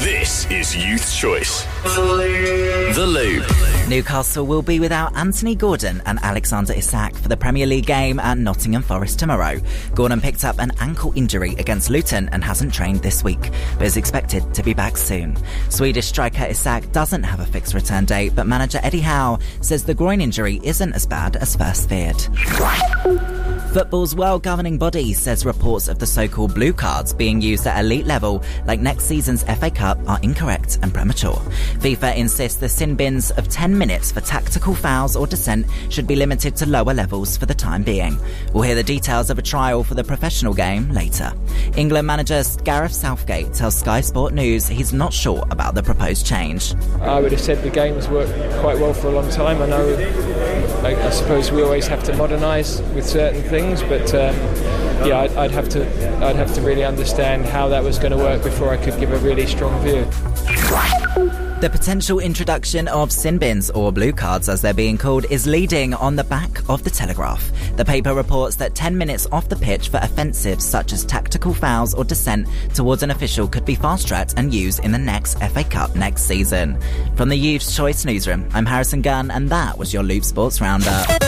This is Youth Choice. The Loop. Newcastle will be without Anthony Gordon and Alexander Isak for the Premier League game at Nottingham Forest tomorrow. Gordon picked up an ankle injury against Luton and hasn't trained this week, but is expected to be back soon. Swedish striker Isak doesn't have a fixed return date, but manager Eddie Howe says the groin injury isn't as bad as first feared. Football's world governing body says reports of the so called blue cards being used at elite level, like next season's FA Cup, are incorrect and premature. FIFA insists the sin bins of 10 minutes for tactical fouls or dissent should be limited to lower levels for the time being. We'll hear the details of a trial for the professional game later. England manager Gareth Southgate tells Sky Sport News he's not sure about the proposed change. I would have said the game's worked quite well for a long time. I know, I, I suppose we always have to modernise with certain things, but um, yeah, I'd, I'd have to, I'd have to really understand how that was going to work before I could give a really strong view. The potential introduction of sin bins, or blue cards as they're being called, is leading on the back of the Telegraph. The paper reports that 10 minutes off the pitch for offensives such as tactical fouls or dissent towards an official could be fast tracked and used in the next FA Cup next season. From the Youth's Choice Newsroom, I'm Harrison Gunn, and that was your Loop Sports Roundup.